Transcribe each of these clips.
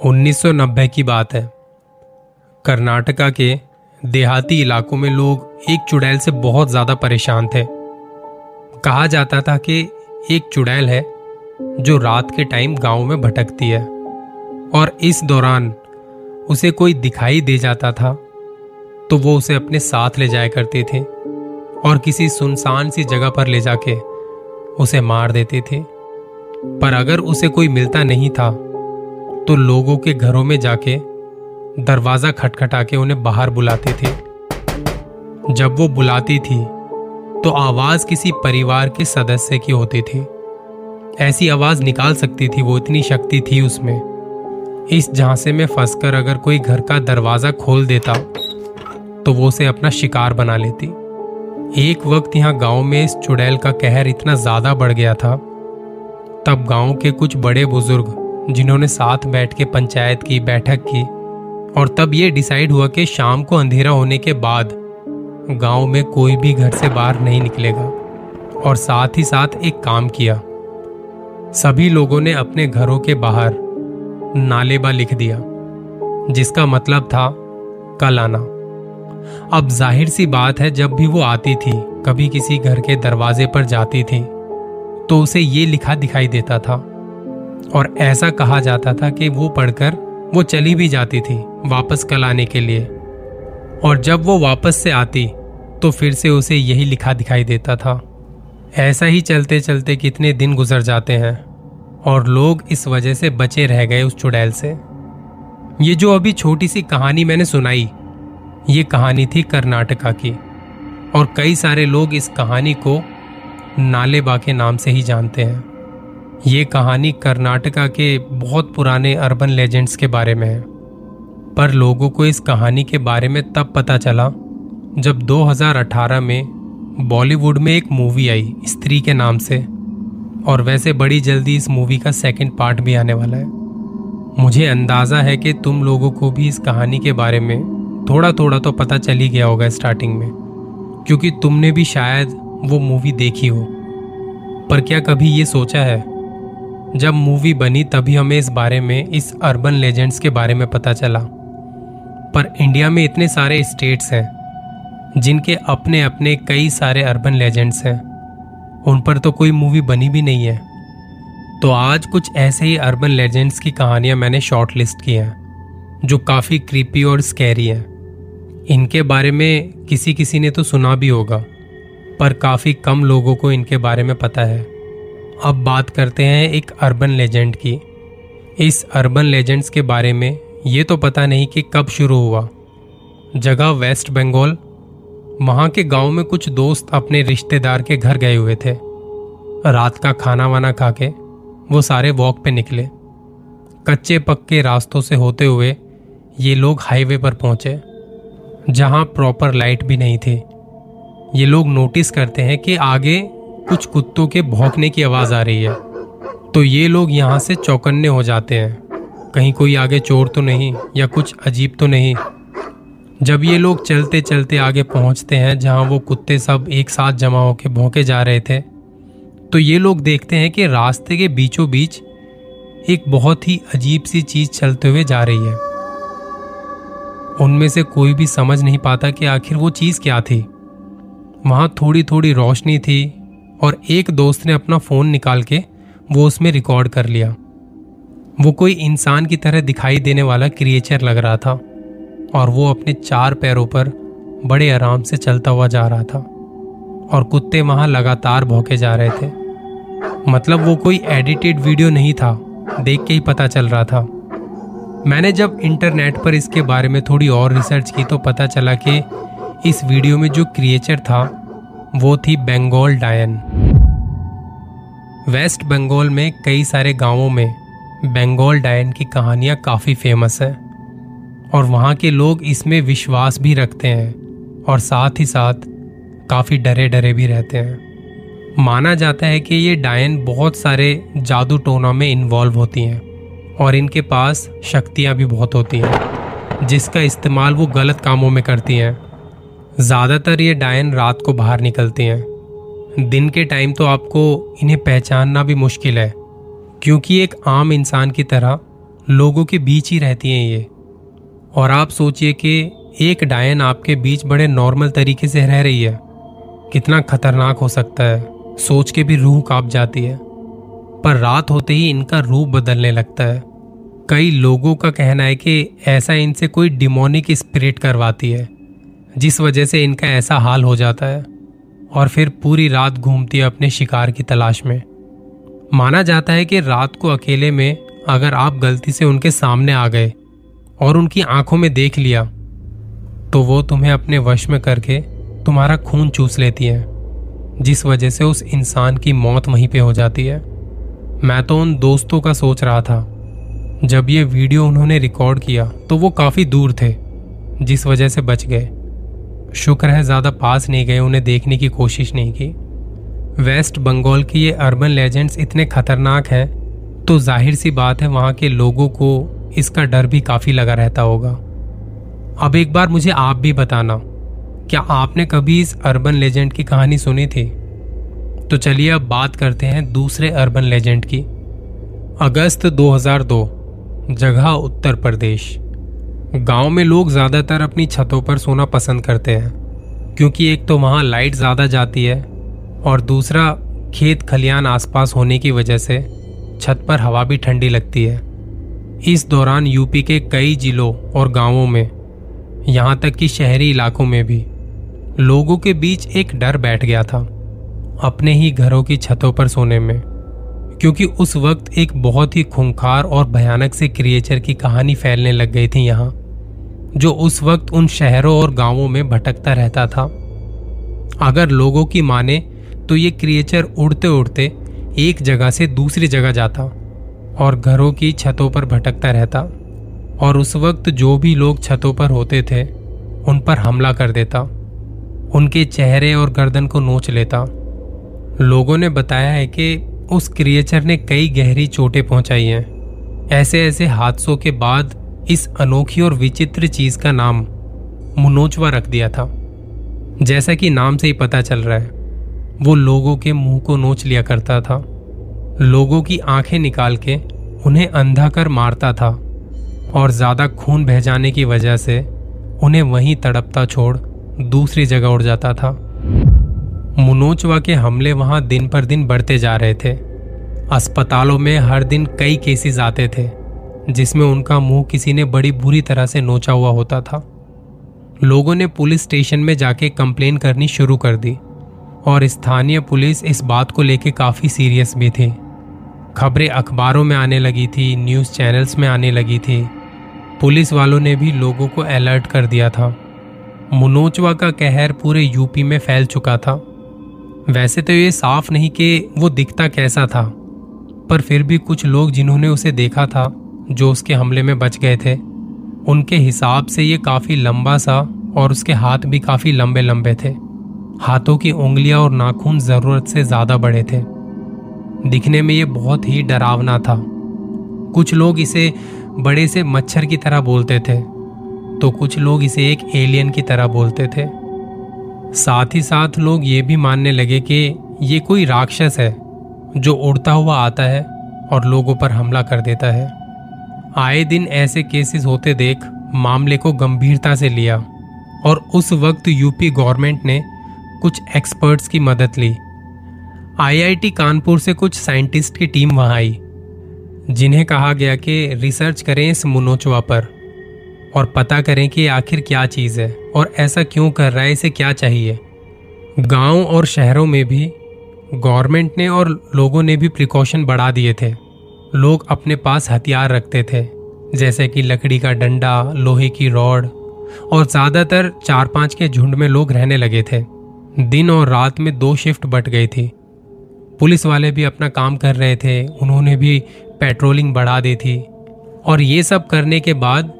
1990 की बात है। कर्नाटका के देहाती इलाकों में लोग एक चुड़ैल से बहुत ज़्यादा परेशान थे। कहा जाता था कि एक चुड़ैल है जो रात के टाइम गाँव में भटकती है और इस दौरान उसे कोई दिखाई दे जाता था तो वो उसे अपने साथ ले जाया करते थे और किसी सुनसान सी जगह पर ले जाके उसे मार देते थे। पर अगर उसे कोई मिलता नहीं था तो लोगों के घरों में जाके दरवाज़ा खटखटा के उन्हें बाहर बुलाते थे। जब वो बुलाती थी तो आवाज़ किसी परिवार के सदस्य की होती थी। ऐसी आवाज़ निकाल सकती थी, वो इतनी शक्ति थी उसमें। इस झांसे में फंसकर अगर कोई घर का दरवाज़ा खोल देता तो वो उसे अपना शिकार बना लेती। एक वक्त यहाँ गाँव में इस चुड़ैल का कहर इतना ज़्यादा बढ़ गया था। तब गाँव के कुछ बड़े बुज़ुर्ग जिन्होंने साथ बैठ के पंचायत की, बैठक की और तब ये डिसाइड हुआ कि शाम को अंधेरा होने के बाद गाँव में कोई भी घर से बाहर नहीं निकलेगा और साथ ही साथ एक काम किया। सभी लोगों ने अपने घरों के बाहर नालेबा लिख दिया, जिसका मतलब था, कल आना। अब ज़ाहिर सी बात है, जब भी वो आती थी, कभी किसी घर के दरवाजे पर जाती थी तो उसे ये लिखा दिखाई देता था। और ऐसा कहा जाता था कि वो पढ़कर वो चली भी जाती थी वापस कल आने के लिए। और जब वो वापस से आती तो फिर से उसे यही लिखा दिखाई देता था। ऐसा ही चलते चलते कितने दिन गुजर जाते हैं, और लोग इस वजह से बचे रह गए उस चुड़ैल से। ये जो अभी छोटी सी कहानी मैंने सुनाई, ये कहानी थी कर्नाटका की, और कई सारे लोग इस कहानी को नालेबा के नाम से ही जानते हैं। ये कहानी कर्नाटका के बहुत पुराने अर्बन लेजेंड्स के बारे में है। पर लोगों को इस कहानी के बारे में तब पता चला, जब 2018 में बॉलीवुड में एक मूवी आई स्त्री के नाम से, और वैसे बड़ी जल्दी इस मूवी का सेकंड पार्ट भी आने वाला है। मुझे अंदाज़ा है कि तुम लोगों को भी इस कहानी के बारे में थोड़ा थोड़ा तो पता चल ही गया होगा स्टार्टिंग में, क्योंकि तुमने भी शायद वो मूवी देखी हो। पर क्या कभी ये सोचा है जब मूवी बनी तभी हमें इस बारे में, इस अर्बन लेजेंड्स के बारे में पता चला। पर इंडिया में इतने सारे स्टेट्स हैं, जिनके अपने अपने कई सारे अर्बन लेजेंड्स हैं। उन पर तो कोई मूवी बनी भी नहीं है। तो आज कुछ ऐसे ही अर्बन लेजेंड्स की कहानियाँ मैंने शॉर्ट लिस्ट की हैं, जो काफ़ी क्रीपी और स्कैरी हैं। इनके बारे में किसी किसी ने तो सुना भी होगा, पर काफ़ी कम लोगों को इनके बारे में पता है। अब बात करते हैं एक अर्बन लेजेंड की। इस अर्बन लेजेंड्स के बारे में ये तो पता नहीं कि कब शुरू हुआ। जगह वेस्ट बंगाल, वहाँ के गाँव में कुछ दोस्त अपने रिश्तेदार के घर गए हुए थे। रात का खाना वाना खा के वो सारे वॉक पे निकले। कच्चे पक्के रास्तों से होते हुए ये लोग हाईवे पर पहुँचे, जहाँ प्रॉपर लाइट भी नहीं थी। ये लोग नोटिस करते हैं कि आगे कुछ कुत्तों के भौंकने की आवाज़ आ रही है। तो ये लोग यहाँ से चौकन्ने हो जाते हैं। कहीं कोई आगे चोर तो नहीं, या कुछ अजीब तो नहीं। जब ये लोग चलते चलते आगे पहुँचते हैं, जहाँ वो कुत्ते सब एक साथ जमा होकर भौंके जा रहे थे तो ये लोग देखते हैं कि रास्ते के बीचों बीच एक बहुत ही अजीब सी चीज़ चलते हुए जा रही है। उनमें से कोई भी समझ नहीं पाता कि आखिर वो चीज़ क्या थी। वहाँ थोड़ी थोड़ी रोशनी थी और एक दोस्त ने अपना फ़ोन निकाल के वो उसमें रिकॉर्ड कर लिया। वो कोई इंसान की तरह दिखाई देने वाला क्रिएचर लग रहा था और वो अपने चार पैरों पर बड़े आराम से चलता हुआ जा रहा था और कुत्ते वहाँ लगातार भौके जा रहे थे। मतलब वो कोई एडिटेड वीडियो नहीं था, देख के ही पता चल रहा था। मैंने जब इंटरनेट पर इसके बारे में थोड़ी और रिसर्च की तो पता चला कि इस वीडियो में जो क्रिएचर था वो थी बंगाल डायन। वेस्ट बंगाल में कई सारे गाँवों में बंगाल डायन की कहानियाँ काफ़ी फ़ेमस है और वहाँ के लोग इसमें विश्वास भी रखते हैं और साथ ही साथ काफ़ी डरे डरे भी रहते हैं। माना जाता है कि ये डायन बहुत सारे जादू टोना में इन्वॉल्व होती हैं और इनके पास शक्तियाँ भी बहुत होती हैं, जिसका इस्तेमाल वो गलत कामों में करती हैं। ज़्यादातर ये डायन रात को बाहर निकलती हैं। दिन के टाइम तो आपको इन्हें पहचानना भी मुश्किल है, क्योंकि एक आम इंसान की तरह लोगों के बीच ही रहती हैं ये। और आप सोचिए कि एक डायन आपके बीच बड़े नॉर्मल तरीके से रह रही है। कितना खतरनाक हो सकता है, सोच के भी रूह काँप जाती है। पर रात होते ही इनका रूप बदलने लगता है। कई लोगों का कहना है कि ऐसा इनसे कोई डिमोनिक स्पिरिट करवाती है। जिस वजह से इनका ऐसा हाल हो जाता है और फिर पूरी रात घूमती है अपने शिकार की तलाश में। माना जाता है कि रात को अकेले में अगर आप गलती से उनके सामने आ गए और उनकी आँखों में देख लिया तो वो तुम्हें अपने वश में करके तुम्हारा खून चूस लेती है, जिस वजह से उस इंसान की मौत वहीं पे हो जाती है। मैं तो उन दोस्तों का सोच रहा था। जब ये वीडियो उन्होंने रिकॉर्ड किया तो वो काफ़ी दूर थे, जिस वजह से बच गए। शुक्र है ज़्यादा पास नहीं गए, उन्हें देखने की कोशिश नहीं की। वेस्ट बंगाल की ये अर्बन लेजेंड्स इतने खतरनाक हैं तो ज़ाहिर सी बात है वहाँ के लोगों को इसका डर भी काफ़ी लगा रहता होगा। अब एक बार मुझे आप भी बताना, क्या आपने कभी इस अर्बन लेजेंड की कहानी सुनी थी? तो चलिए अब बात करते हैं दूसरे अर्बन लेजेंड की। अगस्त 2002 जगह उत्तर प्रदेश। गाँव में लोग ज़्यादातर अपनी छतों पर सोना पसंद करते हैं, क्योंकि एक तो वहाँ लाइट ज़्यादा जाती है और दूसरा, खेत खलियान आसपास होने की वजह से छत पर हवा भी ठंडी लगती है। इस दौरान यूपी के कई जिलों और गाँवों में, यहाँ तक कि शहरी इलाकों में भी, लोगों के बीच एक डर बैठ गया था, अपने ही घरों की छतों पर सोने में, क्योंकि उस वक्त एक बहुत ही खूंखार और भयानक से क्रिएचर की कहानी फैलने लग गई थी यहाँ। जो उस वक्त उन शहरों और गाँवों में भटकता रहता था। अगर लोगों की माने तो ये क्रिएचर उड़ते उड़ते एक जगह से दूसरी जगह जाता और घरों की छतों पर भटकता रहता और उस वक्त जो भी लोग छतों पर होते थे, उन पर हमला कर देता। उनके चेहरे और गर्दन को नोच लेता। लोगों ने बताया है कि उस क्रिएचर ने कई गहरी चोटें पहुंचाई हैं। ऐसे ऐसे हादसों के बाद इस अनोखी और विचित्र चीज़ का नाम मुनोचवा रख दिया था। जैसा कि नाम से ही पता चल रहा है, वो लोगों के मुँह को नोच लिया करता था। लोगों की आँखें निकाल के उन्हें अंधा कर मारता था और ज़्यादा खून बह जाने की वजह से उन्हें वहीं तड़पता छोड़ दूसरी जगह उड़ जाता था। मुनोचवा के हमले वहाँ दिन पर दिन बढ़ते जा रहे थे। अस्पतालों में हर दिन कई केसेस आते थे। जिसमें उनका मुँह किसी ने बड़ी बुरी तरह से नोचा हुआ होता था। लोगों ने पुलिस स्टेशन में जाके कंप्लेन करनी शुरू कर दी, और स्थानीय पुलिस इस बात को लेकर काफ़ी सीरियस भी थी। खबरें अखबारों में आने लगी थी, न्यूज़ चैनल्स में आने लगी थी। पुलिस वालों ने भी लोगों को अलर्ट कर दिया था। मुनोचवा का कहर पूरे यूपी में फैल चुका था। वैसे तो ये साफ़ नहीं कि वो दिखता कैसा था, पर फिर भी कुछ लोग जिन्होंने उसे देखा था जो उसके हमले में बच गए थे। उनके हिसाब से ये काफ़ी लंबा सा और उसके हाथ भी काफ़ी लंबे लंबे थे। हाथों की उंगलियाँ और नाखून ज़रूरत से ज़्यादा बड़े थे। दिखने में ये बहुत ही डरावना था। कुछ लोग इसे बड़े से मच्छर की तरह बोलते थे तो कुछ लोग इसे एक एलियन की तरह बोलते थे। साथ ही साथ लोग ये भी मानने लगे कि ये कोई राक्षस है, जो उड़ता हुआ आता है और लोगों पर हमला कर देता है। आए दिन ऐसे केसेस होते देख मामले को गंभीरता से लिया और उस वक्त यूपी गवर्नमेंट ने कुछ एक्सपर्ट्स की मदद ली। आईआईटी कानपुर से कुछ साइंटिस्ट की टीम वहाँ आई, जिन्हें कहा गया कि रिसर्च करें इस मुनोचवा पर और पता करें कि आखिर क्या चीज़ है और ऐसा क्यों कर रहा है, इसे क्या चाहिए। गाँव और शहरों में भी गवर्नमेंट ने और लोगों ने भी प्रिकॉशन बढ़ा दिए थे। लोग अपने पास हथियार रखते थे, जैसे कि लकड़ी का डंडा, लोहे की रॉड, और ज़्यादातर चार पाँच के झुंड में लोग रहने लगे थे। दिन और रात में दो शिफ्ट बट गई थी। पुलिस वाले भी अपना काम कर रहे थे, उन्होंने भी पेट्रोलिंग बढ़ा दी थी। और ये सब करने के बाद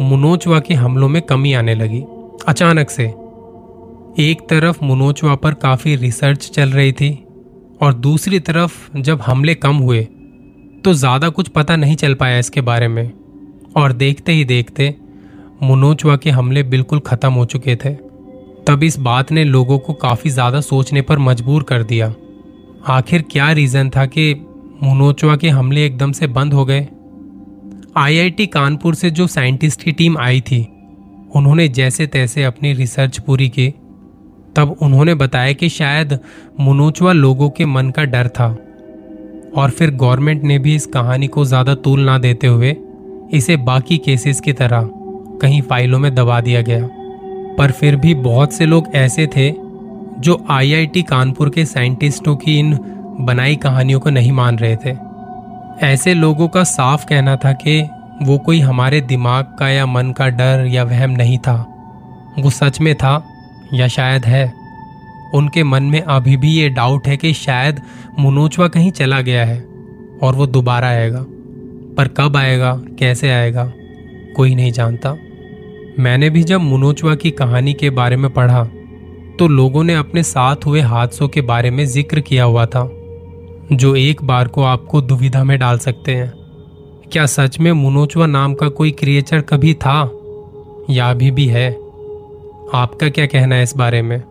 मुनोचवा के हमलों में कमी आने लगी, अचानक से। एक तरफ़ मुनोचवा पर काफ़ी रिसर्च चल रही थी, और दूसरी तरफ़ जब हमले कम हुए तो ज़्यादा कुछ पता नहीं चल पाया इसके बारे में। और देखते ही देखते मुनोचवा के हमले बिल्कुल खत्म हो चुके थे। तब इस बात ने लोगों को काफ़ी ज़्यादा सोचने पर मजबूर कर दिया। आखिर क्या रीजन था कि मुनोचवा के हमले एकदम से बंद हो गए? आईआईटी कानपुर से जो साइंटिस्ट की टीम आई थी, उन्होंने जैसे तैसे अपनी रिसर्च पूरी की। तब उन्होंने बताया कि शायद मुनोचवा लोगों के मन का डर था। और फिर गवर्नमेंट ने भी इस कहानी को ज़्यादा तूल ना देते हुए इसे बाकी केसेस की तरह कहीं फाइलों में दबा दिया गया। पर फिर भी बहुत से लोग ऐसे थे जो आईआईटी कानपुर के साइंटिस्टों की इन बनाई कहानियों को नहीं मान रहे थे। ऐसे लोगों का साफ़ कहना था कि वो कोई हमारे दिमाग का या मन का डर या वहम नहीं था। वो सच में था या शायद है। उनके मन में अभी भी ये डाउट है कि शायद मुनोचवा कहीं चला गया है और वो दोबारा आएगा। पर कब आएगा, कैसे आएगा, कोई नहीं जानता। मैंने भी जब मुनोचवा की कहानी के बारे में पढ़ा तो लोगों ने अपने साथ हुए हादसों के बारे में ज़िक्र किया हुआ था, जो एक बार को आपको दुविधा में डाल सकते हैं। क्या सच में मुनोचवा नाम का कोई क्रिएचर कभी था? या अभी भी है? आपका क्या कहना है इस बारे में?